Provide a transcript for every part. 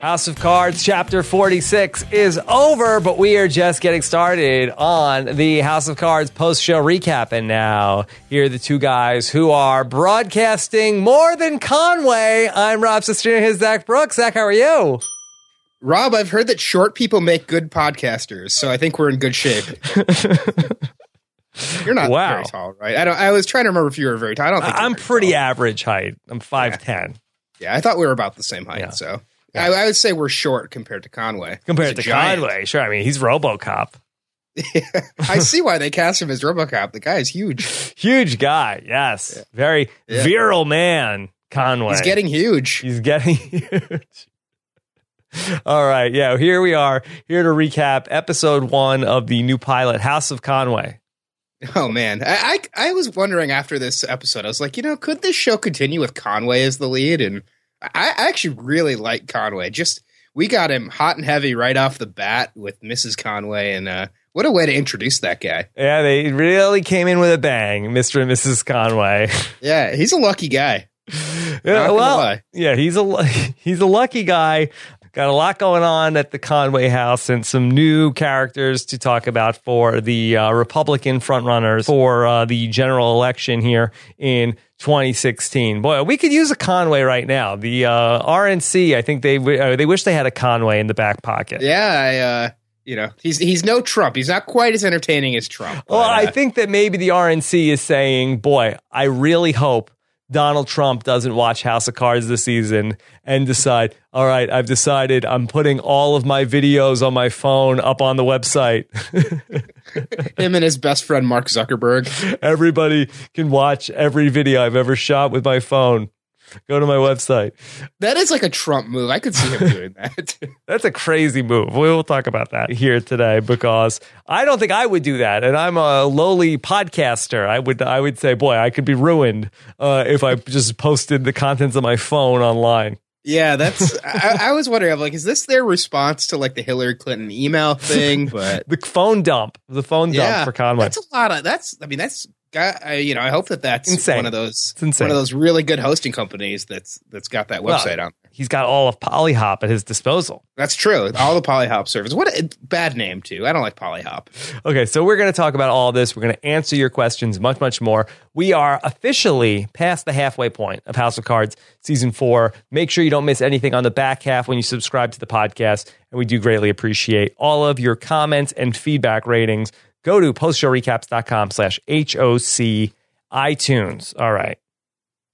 House of Cards Chapter 46 is over, but we are just getting started on the House of Cards post show recap. And now, here are the two guys who are broadcasting more than Conway. I'm Rob Cesternino, his Zach Brooks. Zach, how are you? Rob, I've heard that short people make good podcasters, so I think we're in good shape. You're not Wow. very tall, right? I don't. I was trying to remember if you were very tall. I don't think I'm pretty tall. average height. I'm 5'10 Yeah, I thought we were about the same height. Yeah. So I, I would say we're short compared to Conway. compared to giant. Conway. Sure. I mean, he's Robocop. I see why they cast him as RoboCop. The guy is huge. Huge guy. Yes. Very Yeah. virile man, Conway. He's getting huge. He's getting huge. All right. Yeah. Here we are, here to recap episode one of the new pilot, House of Conway. Oh man, I, I I was wondering after this episode. I was like, you know, could this show continue with Conway as the lead? And I, I actually really like Conway. Just we got him hot and heavy right off the bat with Mrs. Conway, and uh, what a way to introduce that guy. Yeah. They really came in with a bang, Mr. and Mrs. Conway. Yeah, he's a lucky guy. Yeah, well, yeah, he's a he's a lucky guy. Got a lot going on at the Conway House and some new characters to talk about for the uh, Republican frontrunners for uh, the general election here in 2016. Boy, we could use a Conway right now. The uh, RNC, I think they w- uh, they wish they had a Conway in the back pocket. Yeah, I, uh, you know, he's he's no Trump. He's not quite as entertaining as Trump. Well, I uh, think that maybe the RNC is saying, boy, I really hope Donald Trump doesn't watch House of Cards this season and decide, all right, I've decided I'm putting all of my videos on my phone up on the website. him and his best friend Mark Zuckerberg. Everybody can watch every video I've ever shot with my phone. Go to my website. That is like a Trump move. I could see him doing that. That's a crazy move. We will talk about that here today because I don't think I would do that, and I'm a lowly podcaster. I would, I would say, boy, I could be ruined uh, if I just posted the contents of my phone online. Yeah, that's. I, I was wondering, I'm like, is this their response to like the Hillary Clinton email thing? But The phone dump, the phone dump yeah, for Conway. that's a lot of. That's. I mean, that's. I, you know, I hope that that's Insane. one of those. One of those really good hosting companies that's that's got that Well, website on. He's got all of Pollyhop at his disposal. That's true. All the Pollyhop servers. What a bad name too. I don't like Pollyhop. Okay, so we're going to talk about all this. We're going to answer your questions, much, much more. We are officially past the halfway point of House of Cards season four. Make sure you don't miss anything on the back half when you subscribe to the podcast. And we do greatly appreciate all of your comments and feedback ratings. Go to postshowrecaps.com slash HOC iTunes. All right.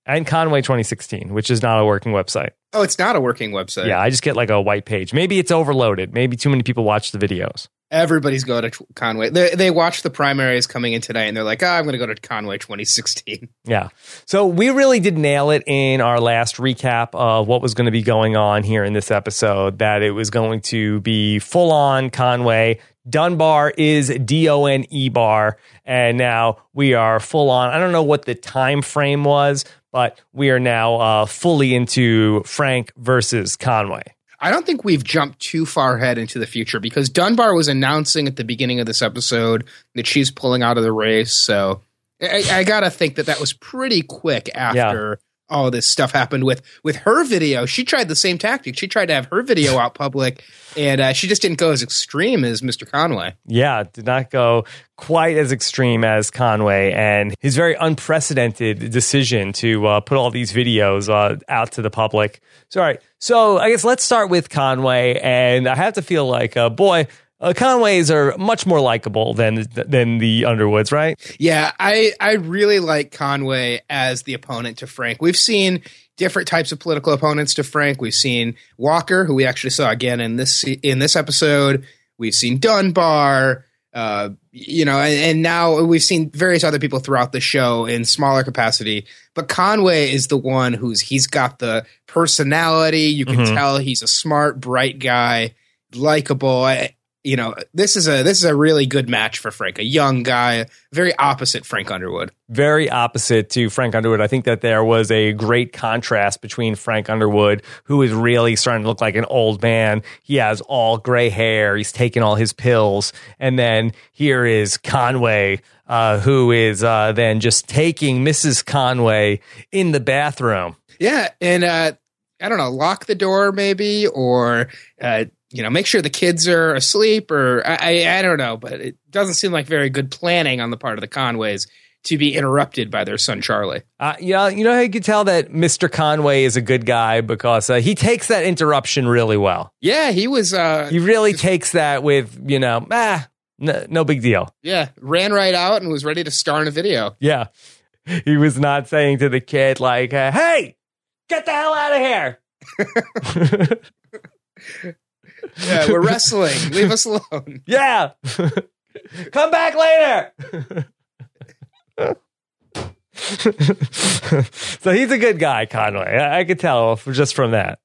And Conway 2016, which is not a working website. Oh, it's not a working website. Yeah, I just get like a white page. Maybe it's overloaded. Maybe too many people watch the videos. Everybody's going to Conway. They, they watch the primaries coming in today, and they're like, "Oh, I'm going to go to Conway 2016." Yeah. So we really did nail it in our last recap of what was going to be going on here in this episode that it was going to be full on Conway. Dunbar is D O N E bar. And now we are full on. I don't know what the time frame was, but we are now uh, fully into Frank versus Conway. I don't think we've jumped too far ahead into the future because Dunbar was announcing at the beginning of this episode that she's pulling out of the race. So I, I gotta think that that was pretty quick after all this stuff happened with with her video. She tried the same tactic. She tried to have her video out public, and uh, she just didn't go as extreme as Mr. Conway. Yeah, did not go quite as extreme as Conway and his very unprecedented decision to uh, put all these videos uh, out to the public. So, all right. So, I guess let's start with Conway. And I have to feel like, uh, boy, uh, Conways are much more likable than than the Underwoods, right? Yeah, I I really like Conway as the opponent to Frank. We've seen different types of political opponents to Frank. We've seen Walker, who we actually saw again in this in this episode. We've seen Dunbar, uh, you know, and, and now we've seen various other people throughout the show in smaller capacity. But Conway is the one who's he's got the personality. You can Mhm. tell he's a smart, bright guy, likable. I- You know, this is a this is a really good match for Frank, a young guy, very opposite Frank Underwood. very opposite to Frank Underwood. I think that there was a great contrast between Frank Underwood, who is really starting to look like an old man. He has all gray hair. He's taking all his pills. And then here is Conway, uh, who is uh, then just taking Mrs. Conway in the bathroom. Yeah, and uh, I don't know, lock the door maybe, or uh, you know, make sure the kids are asleep, or I, I, I don't know, but it doesn't seem like very good planning on the part of the Conways to be interrupted by their son Charlie. Uh, yeah, you know how you can tell that Mr. Conway is a good guy because uh, he takes that interruption really well. Yeah, he was. Uh, He really takes that with you know, ah, no, no big deal. yeah, ran right out and was ready to star in a video. Yeah, he was not saying to the kid like, uh, "Hey, get the hell out of here." Yeah, we're wrestling. Leave us alone. yeah, come back later. so he's a good guy, Conway. I, I could tell just from that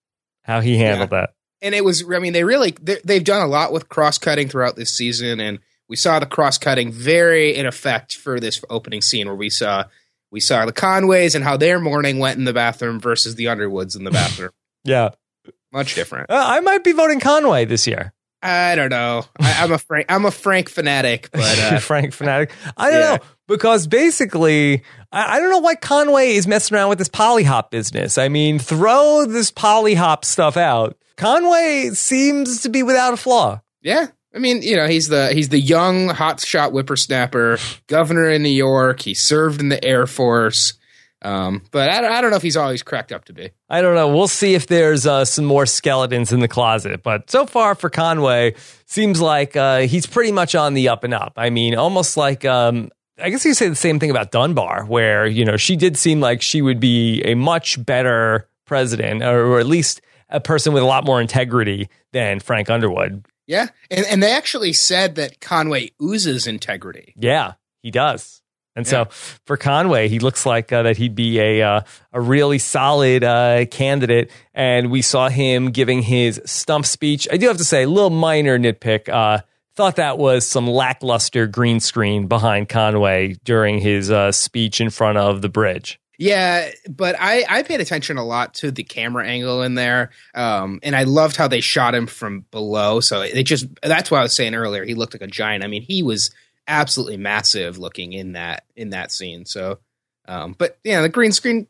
how he handled that. and it was i mean they really they- they've done a lot with cross cutting throughout this season and we saw the cross cutting very in effect for this opening scene where we saw we saw the conways and how their morning went in the bathroom versus the underwoods in the bathroom Yeah, much different Uh, I might be voting Conway this year. i don't know I, i'm a frank i'm a frank fanatic but uh, Frank fanatic. I don't Yeah. know because basically, I, I don't know why Conway is messing around with this pollyhop business. I mean, throw this pollyhop stuff out. Conway seems to be without a flaw. yeah I mean, you know, he's the he's the young hotshot whippersnapper, governor in New York. He served in the Air Force, um, but I, don't- I don't know if he's always cracked up to be. I don't know. We'll see if there's uh, some more skeletons in the closet. But so far for Conway, seems like uh, he's pretty much on the up and up. I mean, almost like um, I guess you say the same thing about Dunbar, where you know she did seem like she would be a much better president, or, or at least a person with a lot more integrity than Frank Underwood. Yeah, and and they actually said that Conway oozes integrity. Yeah, he does. And so for Conway, he looks like uh, that he'd be a uh, a really solid uh, candidate. And we saw him giving his stump speech. I do have to say, a little minor nitpick. Uh, thought that was some lackluster green screen behind Conway during his uh, speech in front of the bridge. Yeah, but I I paid attention a lot to the camera angle in there, um, and I loved how they shot him from below. So it just that's what I was saying earlier. He looked like a giant. I mean, he was absolutely massive looking in that in that scene. So, um, but yeah, the green screen.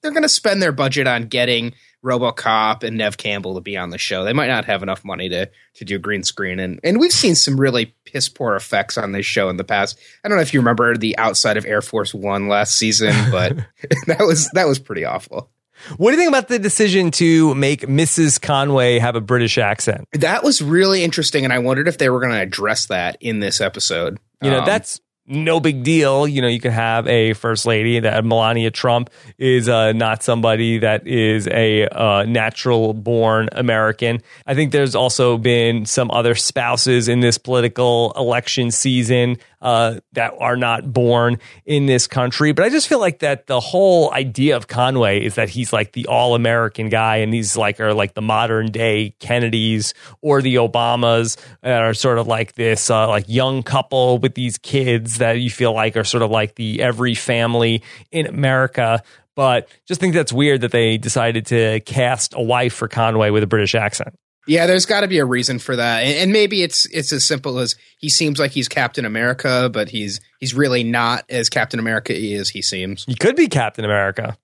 They're going to spend their budget on getting RoboCop and Neve Campbell to be on the show. They might not have enough money to to do green screen, and and we've seen some really piss poor effects on this show in the past. I don't know if you remember the outside of Air Force One last season, but that was that was pretty awful. What do you think about the decision to make Mrs. Conway have a British accent? That was really interesting, and I wondered if they were going to address that in this episode. You know, Um, that's no big deal. You know, you can have a first lady that Melania Trump is uh, not somebody that is a uh, natural born American. I think there's also been some other spouses in this political election season uh, that are not born in this country. But I just feel like that the whole idea of Conway is that he's like the all American guy, and these like are like the modern day Kennedys or the Obamas that are sort of like this uh, like young couple with these kids that you feel like are sort of like the every family in America. But just think that's weird that they decided to cast a wife for Conway with a British accent. Yeah, there's got to be a reason for that, and, and maybe it's it's as simple as he seems like he's Captain America, but he's he's really not as Captain America as he seems. He could be Captain America.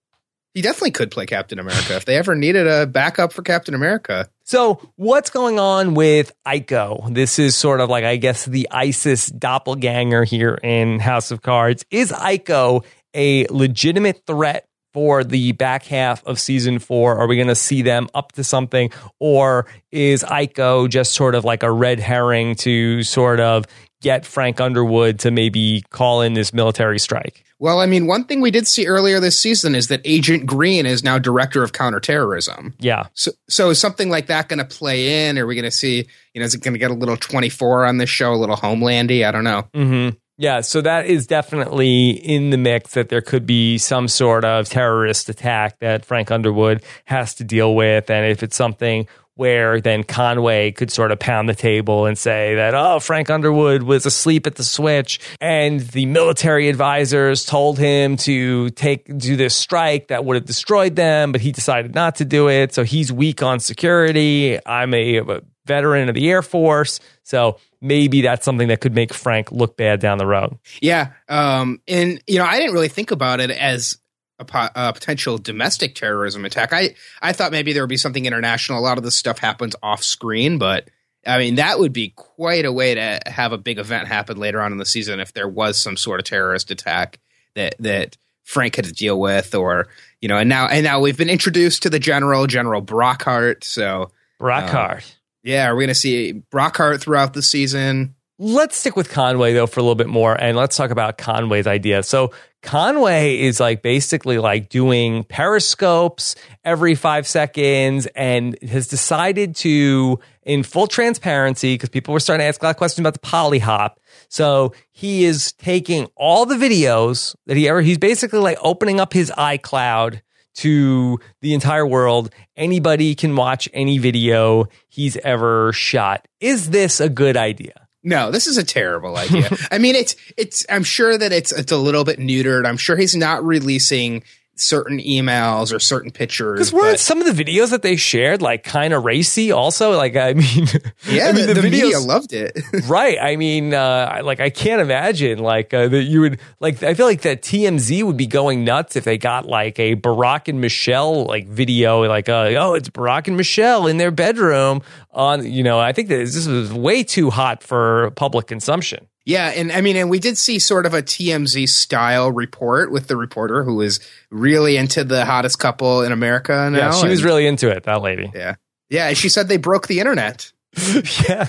He definitely could play Captain America if they ever needed a backup for Captain America. So, what's going on with Ico? This is sort of like, I guess, the ISIS doppelganger here in House of Cards. Is Ico a legitimate threat for the back half of season four? Are we going to see them up to something? Or is Ico just sort of like a red herring to sort of get Frank Underwood to maybe call in this military strike? Well, I mean, one thing we did see earlier this season is that Agent Green is now director of counterterrorism. Yeah. So, so is something like that going to play in? Are we going to see, you know, is it going to get a little 24 on this show, a little homelandy? I don't know. hmm Yeah, so that is definitely in the mix that there could be some sort of terrorist attack that Frank Underwood has to deal with. And if it's something where then Conway could sort of pound the table and say that, oh, Frank Underwood was asleep at the switch and the military advisors told him to take do this strike that would have destroyed them, but he decided not to do it. So he's weak on security. I'm a, a veteran of the Air Force. So maybe that's something that could make Frank look bad down the road. Yeah. Um, and, you know, I didn't really think about it as a, po- a potential domestic terrorism attack. I I thought maybe there would be something international. A lot of this stuff happens off screen, but I mean that would be quite a way to have a big event happen later on in the season if there was some sort of terrorist attack that that Frank had to deal with, or you know, and now and now we've been introduced to the general, General Brockhart. So Brockhart. Um, yeah, are we going to see Brockhart throughout the season? Let's stick with Conway though for a little bit more, and let's talk about Conway's idea. So Conway is like basically like doing periscopes every five seconds, and has decided to, in full transparency, because people were starting to ask a lot of questions about the pollyhop. So he is taking all the videos that he ever. He's basically like opening up his iCloud to the entire world. Anybody can watch any video he's ever shot. Is this a good idea? No, this is a terrible idea. I mean, it's it's. I'm sure that it's it's a little bit neutered. I'm sure he's not releasing certain emails or certain pictures. Because weren't some of the videos that they shared like kind of racy? Also, like I mean, yeah, I mean, the, the, the media loved it, right? I mean, uh, like I can't imagine like uh, that you would like. I feel like that TMZ would be going nuts if they got like a Barack and Michelle like video, like uh, oh, it's Barack and Michelle in their bedroom on. You know, I think that this was way too hot for public consumption. Yeah, and I mean, and we did see sort of a TMZ style report with the reporter who was really into the hottest couple in America now. Yeah, she was really into it, that lady. Yeah. Yeah, she said they broke the internet. yeah.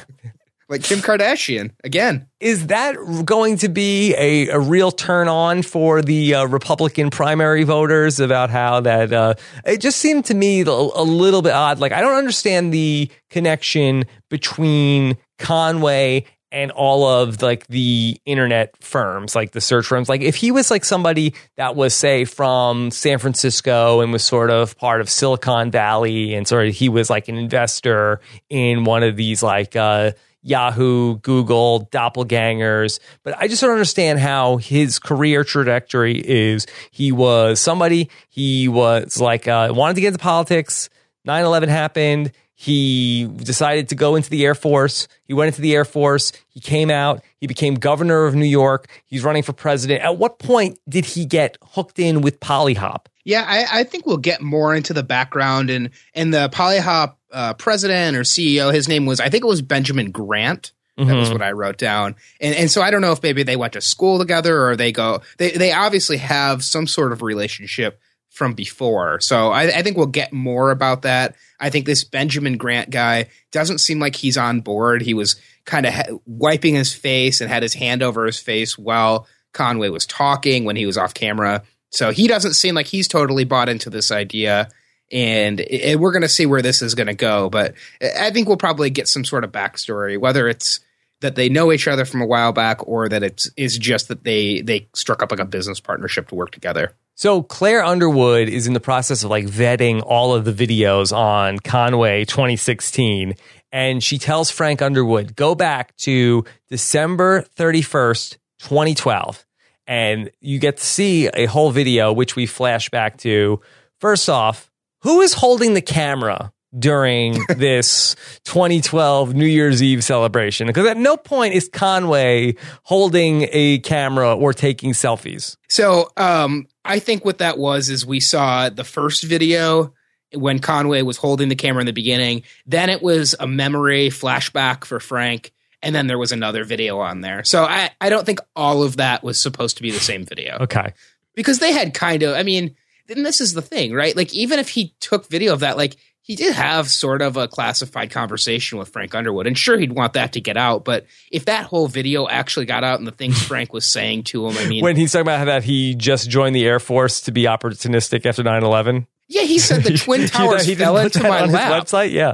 Like Kim Kardashian again. Is that going to be a, a real turn on for the uh, Republican primary voters about how that uh, it just seemed to me a, a little bit odd. Like, I don't understand the connection between Conway and all of like the internet firms, like the search firms. Like if he was like somebody that was say from San Francisco and was sort of part of Silicon Valley and sort of he was like an investor in one of these like uh Yahoo, Google, doppelgangers. But I just don't understand how his career trajectory is. He was somebody, he was like, uh, wanted to get into politics. 9 11 happened. He decided to go into the Air Force. He went into the Air Force. He came out. He became governor of New York. He's running for president. At what point did he get hooked in with Pollyhop? Yeah, I, I think we'll get more into the background and and the Pollyhop uh, president or CEO. His name was I think it was Benjamin Grant. That mm-hmm. was what I wrote down. And and so I don't know if maybe they went to school together or they go. They they obviously have some sort of relationship from before. So I, I, think we'll get more about that. I think this Benjamin Grant guy doesn't seem like he's on board. He was kind of ha- wiping his face and had his hand over his face while Conway was talking when he was off camera. So he doesn't seem like he's totally bought into this idea. And it, we're going to see where this is going to go. But I think we'll probably get some sort of backstory, whether it's that they know each other from a while back or that it's is just that they they struck up like a business partnership to work together. So Claire Underwood is in the process of like vetting all of the videos on Conway 2016 and she tells Frank Underwood go back to December 31st 2012 and you get to see a whole video which we flash back to first off who is holding the camera during this 2012 New Year's Eve celebration? Because at no point is Conway holding a camera or taking selfies. So um, I think what that was is we saw the first video when Conway was holding the camera in the beginning. Then it was a memory flashback for Frank. And then there was another video on there. So I, I don't think all of that was supposed to be the same video. Okay. Because they had kind of, I mean, and this is the thing, right? Like, even if he took video of that, like, he did have sort of a classified conversation with Frank Underwood. And sure, he'd want that to get out. But if that whole video actually got out and the things Frank was saying to him, I mean. When he's talking about how that he just joined the Air Force to be opportunistic after 9 11. Yeah, he said the Twin Towers fell into my lap. website, yeah.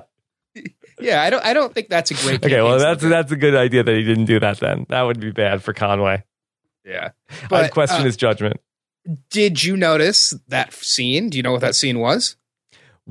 Yeah, I don't. I don't think that's a great. Okay, well, that's that's a good idea that he didn't do that. Then that would be bad for Conway. Yeah, but I question uh, his judgment. Did you notice that scene? Do you know what that scene was?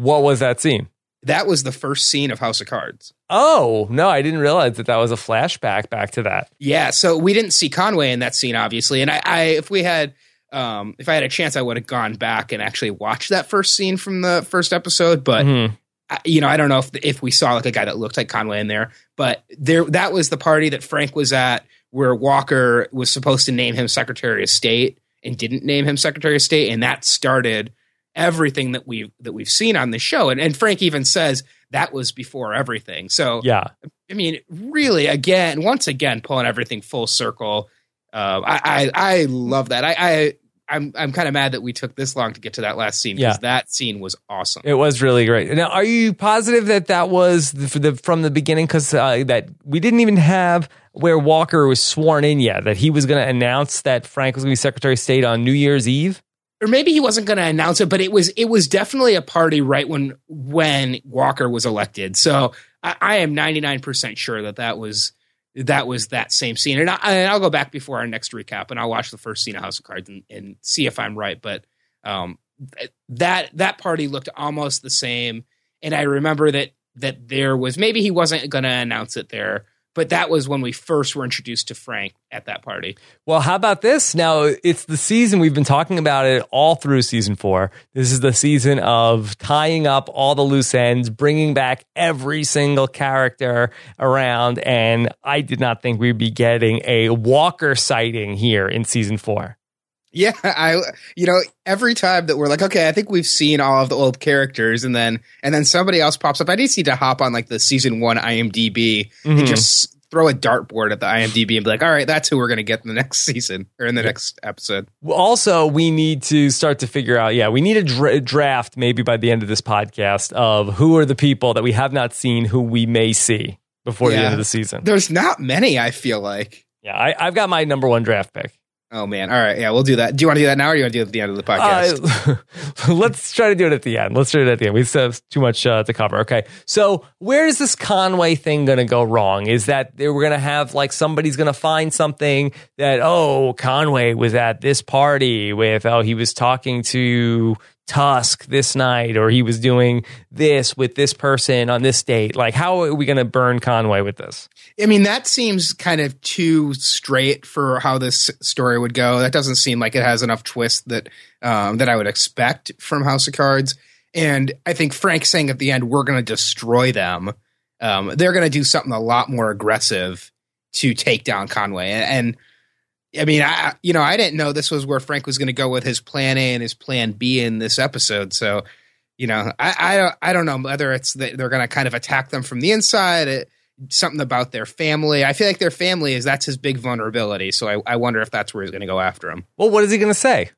What was that scene? That was the first scene of House of Cards. Oh, no, I didn't realize that that was a flashback back to that. Yeah, so we didn't see Conway in that scene, obviously. And I, I if we had, um, if I had a chance, I would have gone back and actually watched that first scene from the first episode. But, mm-hmm. I, you know, I don't know if, if we saw like a guy that looked like Conway in there. But there, that was the party that Frank was at where Walker was supposed to name him Secretary of State and didn't name him Secretary of State, and that started everything that we've that we've seen on the show. And, and Frank even says that was before everything. So yeah, I mean, really, again, once again, pulling everything full circle. Uh, I, I I love that. I, I I'm I'm kind of mad that we took this long to get to that last scene because Yeah. that scene was awesome. It was really great. Now, are you positive that that was the, the, from the beginning? Because uh, that we didn't even have where Walker was sworn in yet. That he was going to announce that Frank was going to be Secretary of State on New Year's Eve. Or maybe he wasn't going to announce it, but it was it was definitely a party right when when Walker was elected. So I, I am 99 percent sure that that was that was that same scene. And, I, and I'll go back before our next recap and I'll watch the first scene of House of Cards and, and see if I'm right. But um, that that party looked almost the same, and I remember that that there was maybe he wasn't going to announce it there. But that was when we first were introduced to Frank at that party. Well, how about this? Now it's the season we've been talking about it all through season four. This is the season of tying up all the loose ends, bringing back every single character around. And I did not think we'd be getting a Walker sighting here in season four. Yeah, I you know every time that we're like, okay, I think we've seen all of the old characters, and then and then somebody else pops up. I just need to hop on like the season one IMDb Mhm. and just throw a dartboard at the IMDb and be like, all right, that's who we're gonna get in the next season or in the next episode. Also, we need to start to figure out. Yeah, we need a dra- draft maybe by the end of this podcast of who are the people that we have not seen who we may see before the end of the season. There's not many. I feel like. Yeah, I, I've got my number one draft pick. Oh man! All right, yeah, we'll do that. Do you want to do that now, or do you want to do it at the end of the podcast? Uh, let's try to do it at the end. Let's do it at the end. We still have too much uh, to cover. Okay. So, where is this Conway thing going to go wrong? Is that they we're going to have like somebody's going to find something that, oh, Conway was at this party with, oh, he was talking to Tusk this night, or he was doing this with this person on this date. Like, how are we going to burn Conway with this? I mean, that seems kind of too straight for how this story would go. That doesn't seem like it has enough twist that um, that I would expect from House of Cards. And I think Frank saying at the end, "We're going to destroy them." Um, they're going to do something a lot more aggressive to take down Conway. And, and I mean, I you know, I didn't know this was where Frank was going to go with his plan A and his plan B in this episode. So, you know, I I don't I don't know whether it's that they're going to kind of attack them from the inside. It, something about their family. I feel like their family is that's his big vulnerability. So I, I wonder if that's where he's going to go after him. Well, what is he going to say?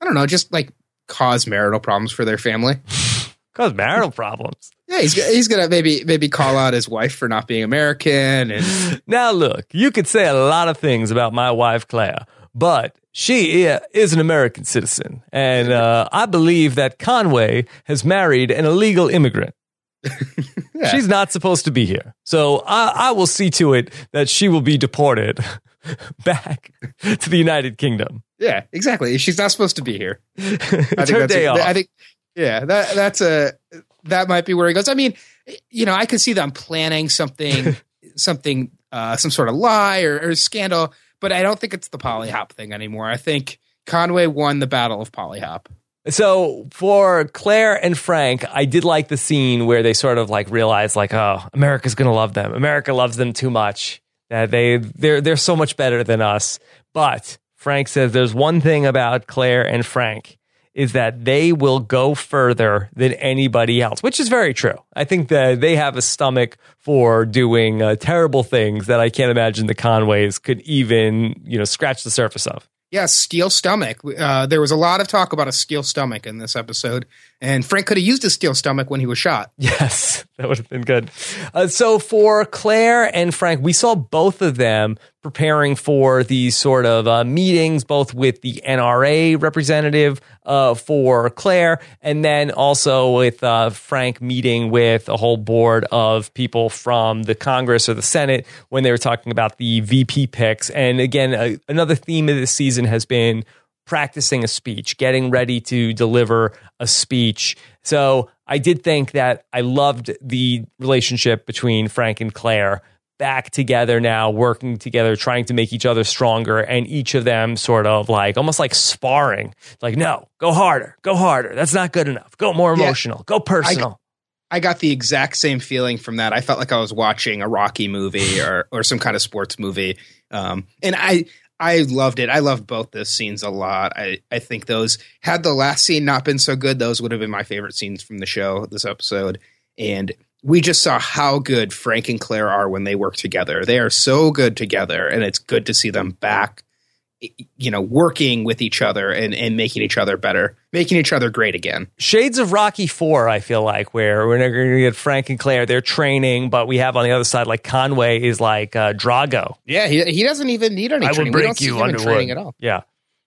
I don't know, just like cause marital problems for their family. Cause marital problems. Yeah, he's he's gonna maybe maybe call out his wife for not being American, and Now, look, you could say a lot of things about my wife, Claire, but she is an American citizen. And uh, I believe that Conway has married an illegal immigrant. Yeah. She's not supposed to be here. So I, I will see to it that she will be deported back to the United Kingdom. yeah, exactly. She's not supposed to be here. I it's think her day a- off. I think yeah, that that's a that might be where he goes. I mean, you know, I could see them planning something, something, uh, some sort of lie or, or scandal, but I don't think it's the pollyhop thing anymore. I think Conway won the battle of pollyhop. So for Claire and Frank, I did like the scene where they sort of like realized like, oh, America's gonna love them. America loves them too much. That they they're they're so much better than us. But Frank says there's one thing about Claire and Frank is that they will go further than anybody else, which is very true. I think that they have a stomach for doing uh, terrible things that I can't imagine the Conways could even, you know, scratch the surface of. Yeah, steel stomach. Uh, there was a lot of talk about a steel stomach in this episode, and Frank could have used a steel stomach when he was shot. Yes, that would have been good. Uh, so for Claire and Frank, we saw both of them preparing for these sort of uh, meetings, both with the NRA representative uh, for Claire, and then also with uh, Frank meeting with a whole board of people from the Congress or the Senate when they were talking about the VP picks. And again, uh, another theme of this season has been practicing a speech, getting ready to deliver a speech. So I did think that I loved the relationship between Frank and Claire back together now, working together, trying to make each other stronger, and each of them sort of like almost like sparring. Like, no, go harder, go harder. That's not good enough. Go more Yeah. emotional, go personal. I got the exact same feeling from that. I felt like I was watching a Rocky movie or or some kind of sports movie. Um, and I I loved it. I loved both those scenes a lot. I, I think those had the last scene not been so good, those would have been my favorite scenes from the show this episode. And we just saw how good Frank and Claire are when they work together. They are so good together, and it's good to see them back you know, working with each other and, and making each other better, making each other great again. Shades of Rocky Four, I feel like, where we're going to get Frank and Claire, they're training, but we have on the other side, like Conway is like uh, Drago. Yeah, he, he doesn't even need any I training. will break you Underwood. training at all. Yeah.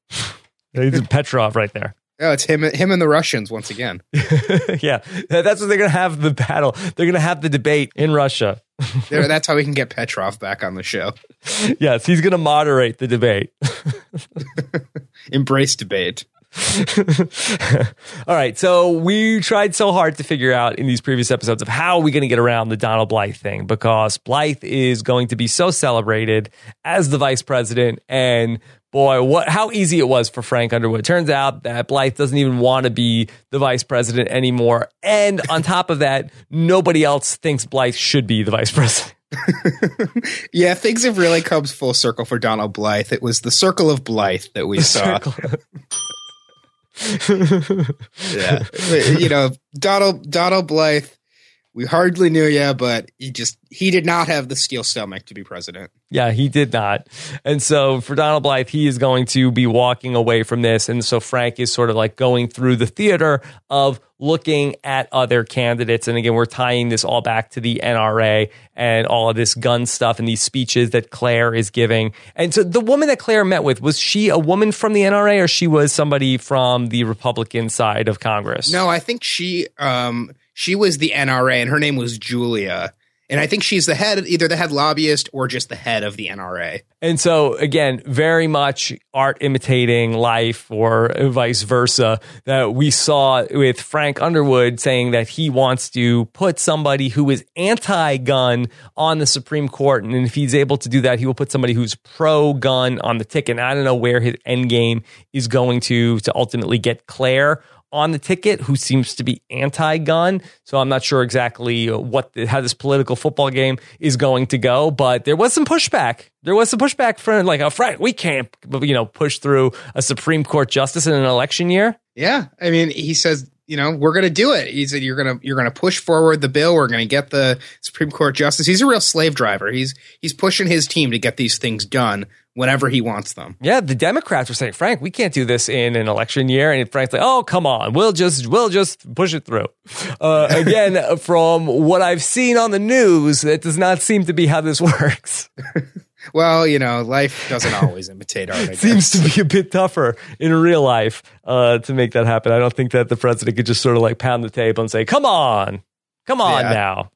He's Petrov right there. Oh, it's him, him and the Russians once again. yeah, that's what they're going to have the battle. They're going to have the debate in Russia. There- That's how we can get Petrov back on the show. yes, he's going to moderate the debate. Embrace debate. All right, so we tried so hard to figure out in these previous episodes of how are we going to get around the Donald Blythe thing because Blythe is going to be so celebrated as the vice president and boy, what how easy it was for Frank Underwood. Turns out that Blythe doesn't even want to be the vice president anymore. And on top of that, nobody else thinks Blythe should be the vice president. Yeah, things have really come full circle for Donald Blythe. It was the circle of Blythe that we saw. yeah, you know, Donald Donald Blythe. We hardly knew you, but he just he did not have the steel stomach to be president. Yeah, he did not. And so for Donald Blythe, he is going to be walking away from this. And so Frank is sort of like going through the theater of looking at other candidates. And again, we're tying this all back to the NRA and all of this gun stuff and these speeches that Claire is giving. And so the woman that Claire met with, was she a woman from the NRA or she was somebody from the Republican side of Congress? No, I think she um she was the NRA and her name was Julia. And I think she's the head either the head lobbyist or just the head of the NRA. And so, again, very much art imitating life or vice versa that we saw with Frank Underwood saying that he wants to put somebody who is anti gun on the Supreme Court. And if he's able to do that, he will put somebody who's pro gun on the ticket. And I don't know where his end game is going to, to ultimately get Claire on the ticket who seems to be anti-gun. So I'm not sure exactly what how this political football game is going to go, but there was some pushback. There was some pushback from like, oh, Frank, we can't, you know, push through a Supreme Court justice in an election year. Yeah, I mean, he says, you know, we're going to do it. He said, you're going to you're going to push forward the bill. We're going to get the Supreme Court justice. He's a real slave driver. He's he's pushing his team to get these things done whenever he wants them. Yeah, the Democrats were saying, Frank, we can't do this in an election year. And Frank's like, oh, come on. We'll just, we'll just push it through. Uh, again, from what I've seen on the news, it does not seem to be how this works. Well, you know, life doesn't always imitate art. Seems to be a bit tougher in real life uh, to make that happen. I don't think that the president could just sort of like pound the table and say, "Come on, come on Yeah. now."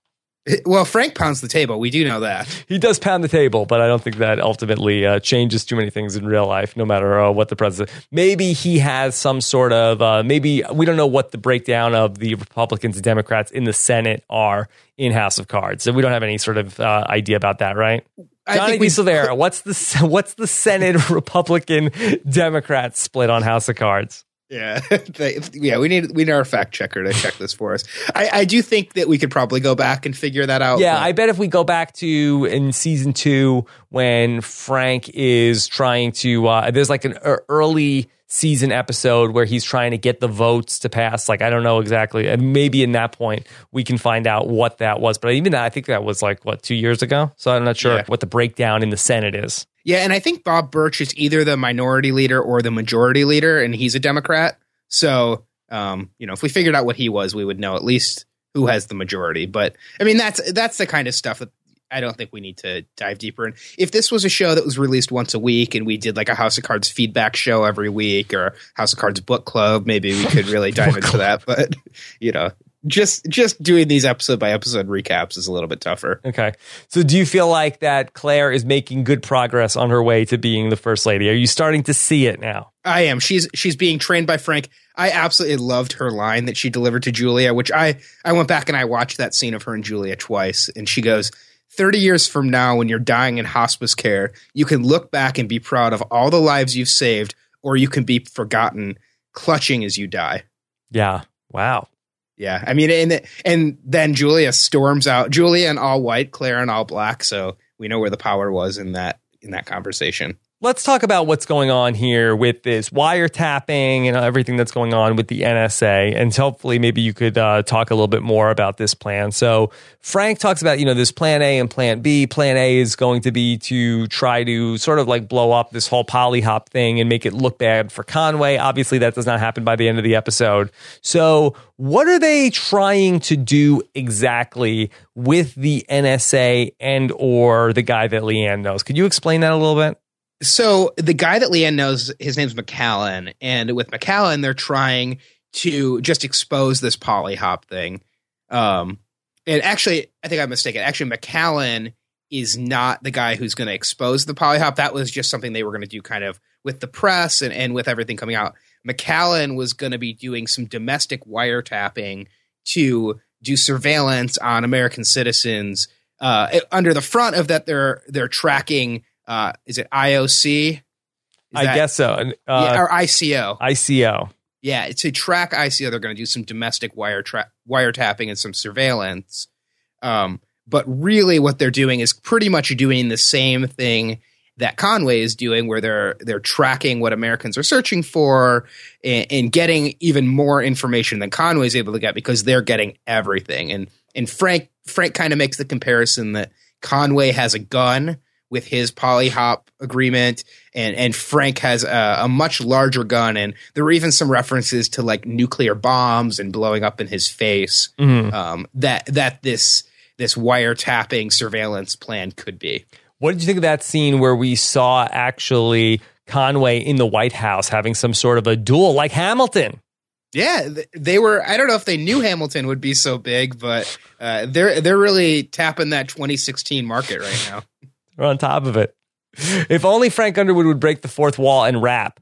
Well, Frank pounds the table. We do know that. He does pound the table, but I don't think that ultimately uh, changes too many things in real life, no matter uh, what the president. Maybe he has some sort of, uh, maybe we don't know what the breakdown of the Republicans and Democrats in the Senate are in House of Cards. So we don't have any sort of uh, idea about that, right? Johnny think we- Silvera, what's the what's the Senate Republican Democrat split on House of Cards? Yeah, They- yeah. We need we need our fact checker to check this for us. I, I do think that we could probably go back and figure that out. Yeah, but- I bet if we go back to in season two when Frank is trying to, uh, there's like an early season episode where he's trying to get the votes to pass. Like I don't know exactly, and maybe in that point we can find out what that was. But even that, I think that was like what two years ago. So I'm not sure Yeah. what the breakdown in the Senate is. Yeah, and I think Bob Birch is either the minority leader or the majority leader, and he's a Democrat. So, um, you know, if we figured out what he was, we would know at least who has the majority. But I mean, that's that's the kind of stuff that I don't think we need to dive deeper in. If this was a show that was released once a week, and we did like a House of Cards feedback show every week, or House of Cards book club, maybe we could really dive into that. But you know, just just doing these episode by episode recaps is a little bit tougher. Okay. So do you feel like that Claire is making good progress on her way to being the first lady? Are you starting to see it now? I am. She's she's being trained by Frank. I absolutely loved her line that she delivered to Julia, which I I went back and I watched that scene of her and Julia twice, and she goes, 30 years from now, when you're dying in hospice care, you can look back and be proud of all the lives you've saved, or you can be forgotten, clutching as you die." Yeah. Wow. Yeah, I mean, and and then Julia storms out. Julia in all white, Claire in all black. So we know where the power was in that in that conversation. Let's talk about what's going on here with this wiretapping and everything that's going on with the NSA. And hopefully, maybe you could uh, talk a little bit more about this plan. So, Frank talks about, you know, this plan A and plan B. Plan A is going to be to try to sort of like blow up this whole pollyhop thing and make it look bad for Conway. Obviously, that does not happen by the end of the episode. So, what are they trying to do exactly with the NSA and or the guy that Leanne knows? Could you explain that a little bit? So the guy that Leanne knows, his name's Macallan, and with Macallan, they're trying to just expose this pollyhop thing. Um, and actually, I think I'm mistaken. Actually, Macallan is not the guy who's going to expose the pollyhop. That was just something they were going to do kind of with the press and, and with everything coming out. Macallan was going to be doing some domestic wiretapping to do surveillance on American citizens. Uh, under the front of that, they're they're tracking. Uh, is it IOC? Is I that- guess so. Uh, yeah, or ICO. ICO. Yeah, to track ICO, they're going to do some domestic wire tra- wiretapping and some surveillance. Um, but really, what they're doing is pretty much doing the same thing that Conway is doing, where they're they're tracking what Americans are searching for and, and getting even more information than Conway is able to get because they're getting everything. And and Frank Frank kind of makes the comparison that Conway has a gun with his pollyhop agreement and and Frank has a, a much larger gun and there were even some references to like nuclear bombs and blowing up in his face Mhm. um, that that this this wiretapping surveillance plan could be. What did you think of that scene where we saw actually Conway in the White House having some sort of a duel like Hamilton? Yeah, they were. I don't know if they knew Hamilton would be so big, but uh, they're they're really tapping that 2016 market right now. We're on top of it. If only Frank Underwood would break the fourth wall and rap.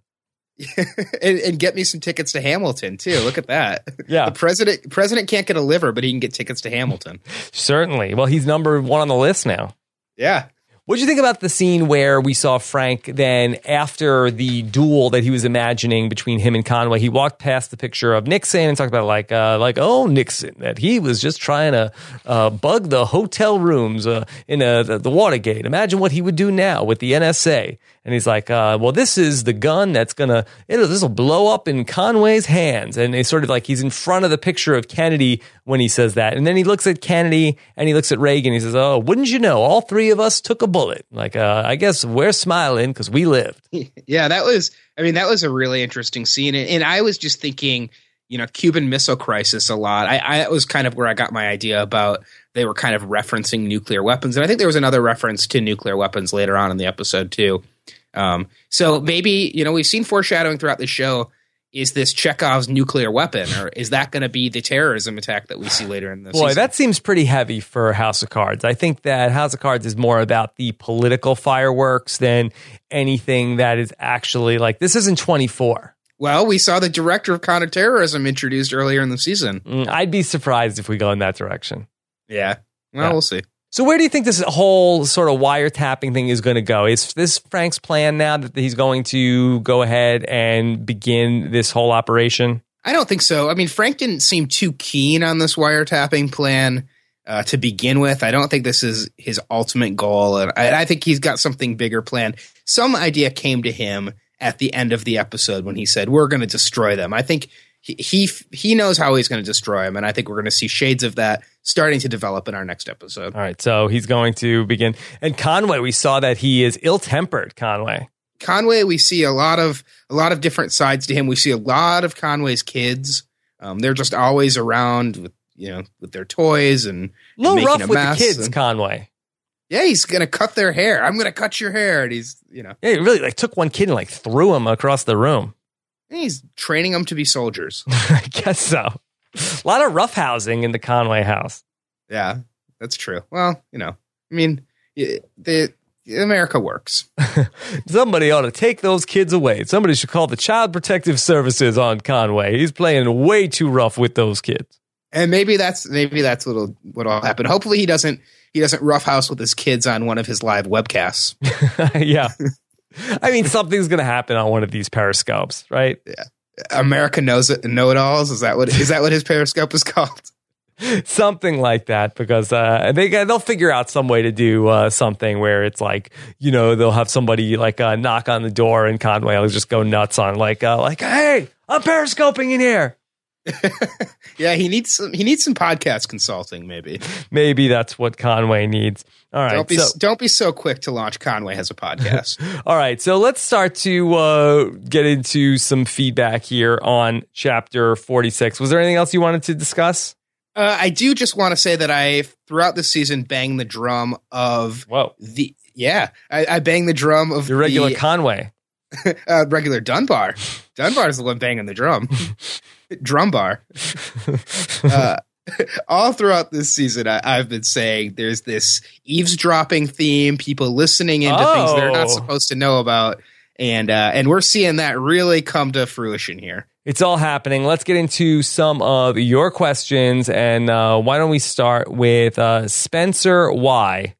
and, and get me some tickets to Hamilton too. Look at that. Yeah. the president president can't get a liver, but he can get tickets to Hamilton. Certainly. Well, he's number one on the list now. Yeah, What did you think about the scene where we saw Frank then after the duel that he was imagining between him and Conway? He walked past the picture of Nixon and talked about like, uh, like oh Nixon, that he was just trying to uh, bug the hotel rooms uh, in uh, the, the Watergate. Imagine what he would do now with the NSA. And he's like, uh, well, this is the gun that's gonna, this will blow up in Conway's hands. And it's sort of like he's in front of the picture of Kennedy when he says that. And then he looks at Kennedy and he looks at Reagan. He says, oh, wouldn't you know, all three of us took a bullet. Like, uh, I guess we're smiling because we lived. yeah. That was. I mean, that was a really interesting scene, and, and I was just thinking, you know, Cuban Missile Crisis a lot. I, I that was kind of where I got my idea about they were kind of referencing nuclear weapons, and I think there was another reference to nuclear weapons later on in the episode too. Um, so maybe you know we've seen foreshadowing throughout the show. Is this Chekhov's nuclear weapon, or is that going to be the terrorism attack that we see later in the Boy, season? that seems pretty heavy for House of Cards. I think that House of Cards is more about the political fireworks than anything that is actually like this isn't 24. well, we saw the director of counterterrorism introduced earlier in the season. Mm, I'd be surprised if we go in that direction. Yeah, well, Yeah. we'll see. So where do you think this whole sort of wiretapping thing is going to go? Is this Frank's plan now that he's going to go ahead and begin this whole operation? I don't think so. I mean, Frank didn't seem too keen on this wiretapping plan uh, to begin with. I don't think this is his ultimate goal, and I, I think he's got something bigger planned. Some idea came to him at the end of the episode when he said, "We're going to destroy them." I think he he, he knows how he's going to destroy him, and I think we're going to see shades of that starting to develop in our next episode. All right, so he's going to begin. And Conway, we saw that he is ill-tempered. Conway. Conway, we see a lot of a lot of different sides to him. We see a lot of Conway's kids. Um, they're just always around with you know with their toys and A little making rough a with the kids, and- Conway. yeah, he's gonna cut their hair. I'm gonna cut your hair, and he's you know Yeah, he really like took one kid and like threw him across the room. He's training them to be soldiers. I guess so. A lot of roughhousing in the Conway house. yeah, that's true. Well, you know, I mean, the America works. Somebody ought to take those kids away. Somebody should call the Child Protective Services on Conway. He's playing way too rough with those kids. And maybe that's maybe that's what'll what'll happen. Hopefully, he doesn't he doesn't roughhouse with his kids on one of his live webcasts. yeah. I mean, something's going to happen on one of these periscopes, right? America knows it. Know it alls. Is that what is that what his Periscope is called? something like that because uh, they they'll figure out some way to do uh, something where it's like you know they'll have somebody like uh, knock on the door and Conway will just go nuts on like uh, like hey I'm periscoping in here. yeah, he needs some. He needs some podcast consulting. Maybe. Maybe that's what Conway needs. All right. Don't be so, don't be so quick to launch Conway has a podcast. all right. So let's start to uh, get into some feedback here on chapter forty six. Was there anything else you wanted to discuss? Uh, I do just want to say that I throughout the season banged the drum of Whoa. the yeah I, I banged the drum of Your regular the, Conway. uh, regular Dunbar. Dunbar is the one banging the drum. Drum bar. Uh, all throughout this season, I, I've been saying there's this eavesdropping theme, people listening into things they're Oh. not supposed to know about, and uh, and we're seeing that really come to fruition here. It's all happening. Let's get into some of your questions. And uh, why don't we start with uh, Spencer Y?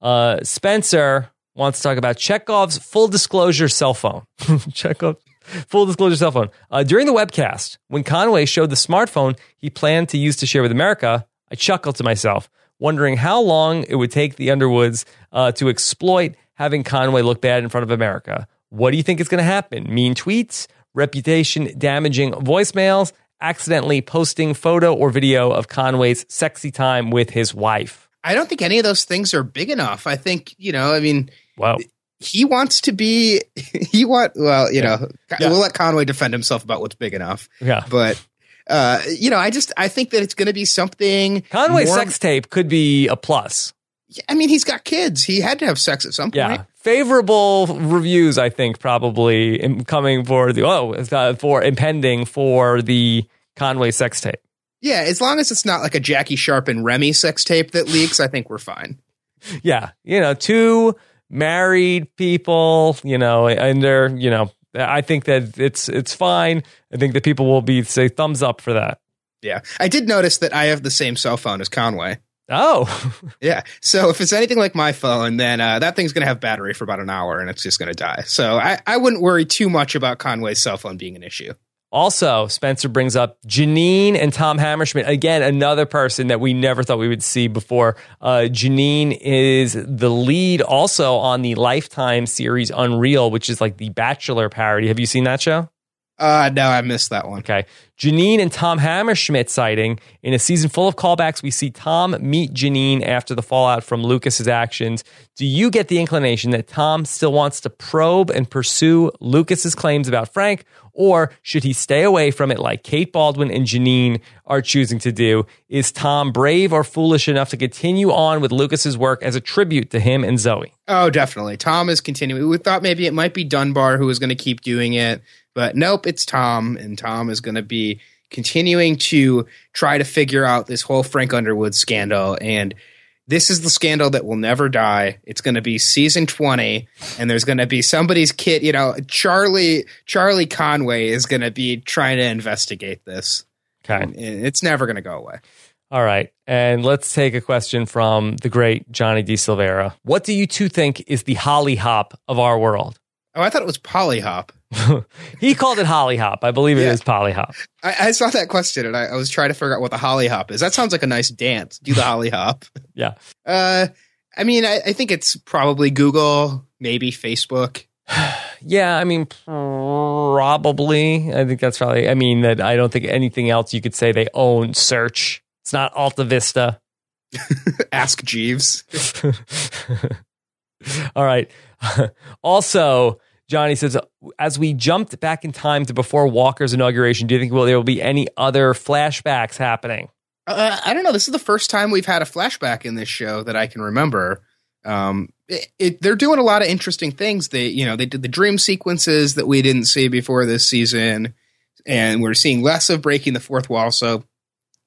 Uh, Spencer wants to talk about Chekhov's full disclosure cell phone. Chekhov full disclosure cell phone. Uh, during the webcast, when Conway showed the smartphone he planned to use to share with America, I chuckled to myself, wondering how long it would take the Underwoods uh, to exploit having Conway look bad in front of America. What do you think is going to happen? Mean tweets? reputation damaging voicemails, accidentally posting photo or video of Conway's sexy time with his wife. I don't think any of those things are big enough. I think you know. I mean, Wow. He wants to be. He want well, you know. Yeah. We'll let Conway defend himself about what's big enough, Yeah. but. Uh, you know, I just I think that it's going to be something. Conway's more- sex tape could be a plus. I mean, he's got kids. He had to have sex at some point. Yeah. Favorable reviews, I think, probably in- coming for the, oh, for impending for the Conway sex tape. Yeah, as long as it's not like a Jackie Sharp and Remy sex tape that leaks, I think we're fine. Yeah. You know, two married people, you know, and they're, you know, I think that it's it's fine. I think that people will be say thumbs up for that. Yeah, I did notice that I have the same cell phone as Conway. Oh, Yeah, so if it's anything like my phone, then uh, that thing's going to have battery for about an hour and it's just going to die. So I, I wouldn't worry too much about Conway's cell phone being an issue. Also, Spencer brings up Janine and Tom Hammerschmidt. Again, another person that we never thought we would see before. Uh, Janine is the lead also on the Lifetime series Unreal, which is like the Bachelor parody. Have you seen that show? Uh, no, I missed that one. Okay. Janine and Tom Hammerschmidt sighting. In a season full of callbacks, we see Tom meet Janine after the fallout from Lucas's actions. Do you get the inclination that Tom still wants to probe and pursue Lucas's claims about Frank, or should he stay away from it like Kate Baldwin and Janine are choosing to do? Is Tom brave or foolish enough to continue on with Lucas's work as a tribute to him and Zoe? Oh, definitely. Tom is continuing. We thought maybe it might be Dunbar who was going to keep doing it, but nope, it's Tom, and Tom is going to be continuing to try to figure out this whole Frank Underwood scandal. And this is the scandal that will never die. It's going to be season 20, and there's going to be somebody's kid, you know, Charlie, Charlie Conway is going to be trying to investigate this. Okay. And it's never going to go away. All right. And let's take a question from the great Johnny D. Silvera. What do you two think is the holly hop of our world? Oh, I thought it was Pollyhop. he called it holly hop. I believe it Yeah. is pollyhop. I, I saw that question and I, I was trying to figure out what the holly hop is. That sounds like a nice dance. Do the holly hop. Yeah. Uh, I mean, I, I think it's probably Google, maybe Facebook. Yeah. I mean, probably. I think that's probably, I mean, that I don't think anything else you could say they own search. It's not Alta Vista. Ask Jeeves. All right. also, Johnny says, as we jumped back in time to before Walker's inauguration, do you think well, there will be any other flashbacks happening? Uh, I don't know. This is the first time we've had a flashback in this show that I can remember. Um, it, it, they're doing a lot of interesting things. They, you know, they did the dream sequences that we didn't see before this season, and we're seeing less of breaking the fourth wall. So,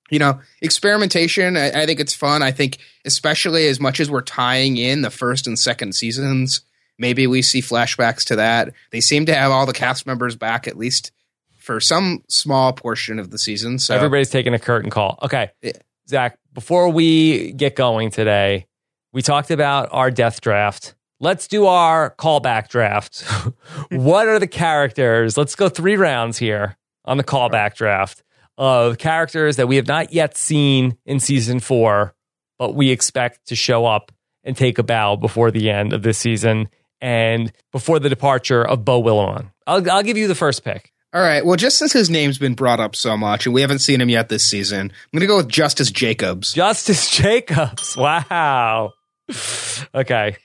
you know, experimentation. I, I think it's fun. I think, especially as much as we're tying in the first and second seasons, maybe we see flashbacks to that. They seem to have all the cast members back at least for some small portion of the season. So Everybody's taking a curtain call. Okay. Yeah. Zach, before we get going today, we talked about our death draft. Let's do our callback draft. what are the characters? Let's go three rounds here on the callback draft of characters that we have not yet seen in season four, but we expect to show up and take a bow before the end of this season and before the departure of Beau Willimon. I'll, I'll give you the first pick. All right. Well, just since his name's been brought up so much and we haven't seen him yet this season, I'm going to go with Justice Jacobs. Justice Jacobs. Wow. Okay.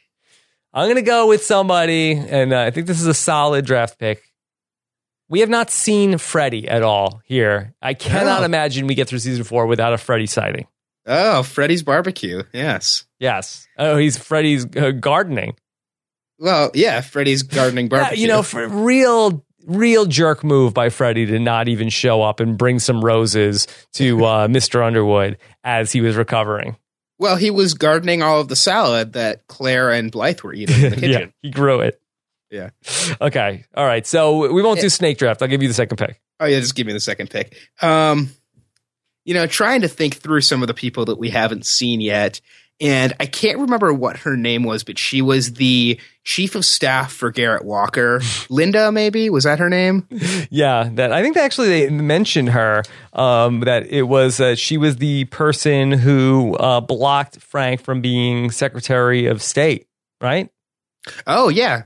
I'm going to go with somebody, and uh, I think this is a solid draft pick. We have not seen Freddy at all here. I cannot Oh. imagine we get through season four without a Freddy sighting. Oh, Freddy's Barbecue. Yes. Yes. Oh, he's Freddy's uh, gardening. Well, yeah, Freddy's gardening Yeah, barbecue. you know, for real, real jerk move by Freddy to not even show up and bring some roses to uh, Mr. Underwood as he was recovering. well, he was gardening all of the salad that Claire and Blythe were eating in the yeah, kitchen. he grew it. yeah. Okay. All right. So we won't do snake draft. I'll give you the second pick. Oh yeah, just give me the second pick. Um, you know, trying to think through some of the people that we haven't seen yet, and I can't remember what her name was, but she was the chief of staff for Garrett Walker. Linda, maybe was that her name? Yeah, that I think they actually they mentioned her. Um, that it was uh, she was the person who uh, blocked Frank from being Secretary of State, right? Oh yeah,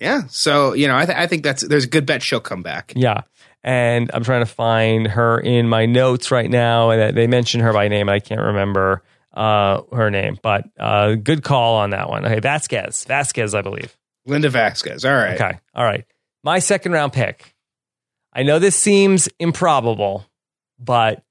yeah. So you know, I, th- I think that's there's a good bet she'll come back. Yeah. And I'm trying to find her in my notes right now, and they mentioned her by name. I can't remember uh, her name, but uh, good call on that one. Okay, Vasquez, Vasquez, I believe. Linda Vasquez. All right. Okay. All right. My second round pick. I know this seems improbable, but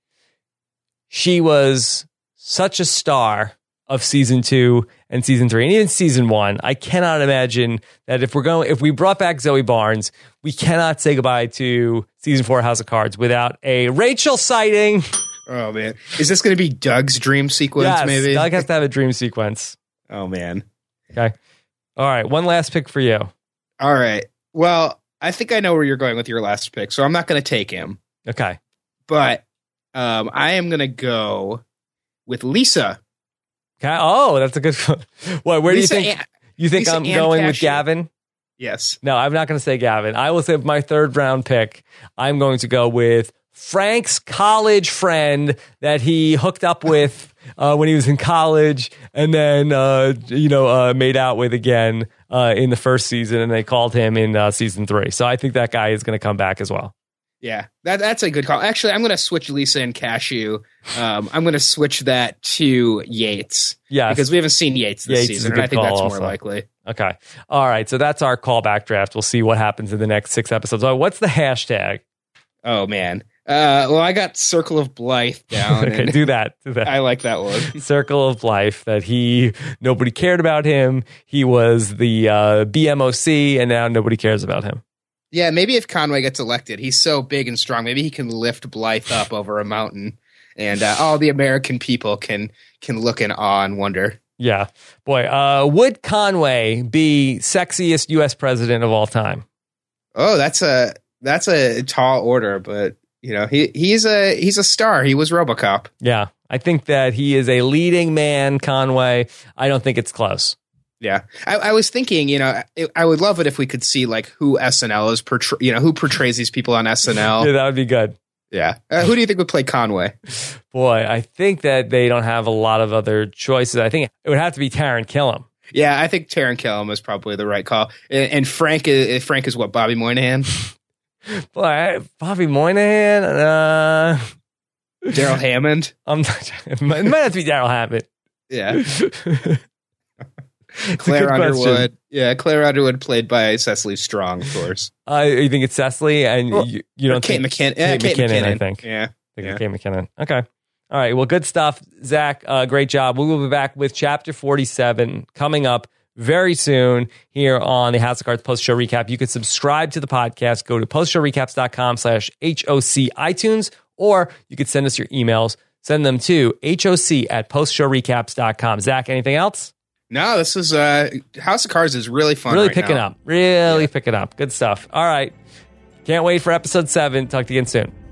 she was such a star of season two and season three, and even season one. I cannot imagine that if we're going, if we brought back Zoe Barnes, we cannot say goodbye to season four House of Cards without a Rachel sighting. Oh man, is this going to be Doug's dream sequence? yes, maybe. Doug has to have a dream sequence. oh man. Okay. All right. One last pick for you. All right. Well, I think I know where you're going with your last pick, so I'm not going to take him. Okay. but um, I am going to go with Lisa. Okay. Oh, that's a good. What? Where Lisa do you think? You think Lisa I'm Ann going with Gavin? yes. No, I'm not going to say Gavin. I will say my third round pick. I'm going to go with Frank's college friend that he hooked up with uh, when he was in college, and then uh, you know uh, made out with again uh, in the first season, and they called him in uh, season three. So I think that guy is going to come back as well. Yeah, that that's a good call. Actually, I'm going to switch Lisa and Cashew. Um, I'm going to switch that to Yates Yeah, because we haven't seen Yates this Yates season, and I think that's also. more likely. okay. All right. So that's our callback draft. We'll see what happens in the next six episodes. Oh, what's the hashtag? Oh man. Uh, well, I got Circle of Blythe down. okay, do that. Do that. I like that one. circle of life that he nobody cared about him he was the uh, bmoc and now nobody cares about him Yeah, maybe if Conway gets elected, he's so big and strong. Maybe he can lift Blythe up over a mountain, and uh, all the American people can can look in awe and wonder. yeah boy uh, would conway be sexiest us president of all time Oh, that's a that's a tall order, but you know he he's a he's a star. He was RoboCop. yeah. I think that he is a leading man conway. I don't think it's close. Yeah, I, I was thinking, you know, I, I would love it if we could see like who SNL is portray, you know, who portrays these people on SNL. yeah that would be good. Yeah, uh, who do you think would play Conway? boy i think that they don't have a lot of other choices. I think it would have to be taran killam. Yeah, I think Taran Killam is probably the right call, and, and Frank is Frank is what Bobby Moynihan, boy bobby moynihan uh Darrell Hammond. I'm not, it might have to be Darrell Hammond. Yeah, Claire good question. Underwood. Yeah, Claire Underwood played by Cecily Strong, of course. Uh, you think it's Cecily, and Well, you, you don't Kate think McKinnon. Yeah, Kate Kate McKinnon, I think. Yeah. think yeah. Kate McKinnon. Okay. All right. Well, good stuff, Zach. Uh, great job. We will be back with chapter 47 coming up very soon here on the House of Cards post show recap. You can subscribe to the podcast. Go to postshowrecaps.com slash HOC iTunes, or you could send us your emails. Send them to HOC at postshowrecaps.com. Zach, anything else? No, this is uh House of Cards is really fun. really right picking now. up. Really picking up. Good stuff. All right. Can't wait for episode seven. Talk to you again soon.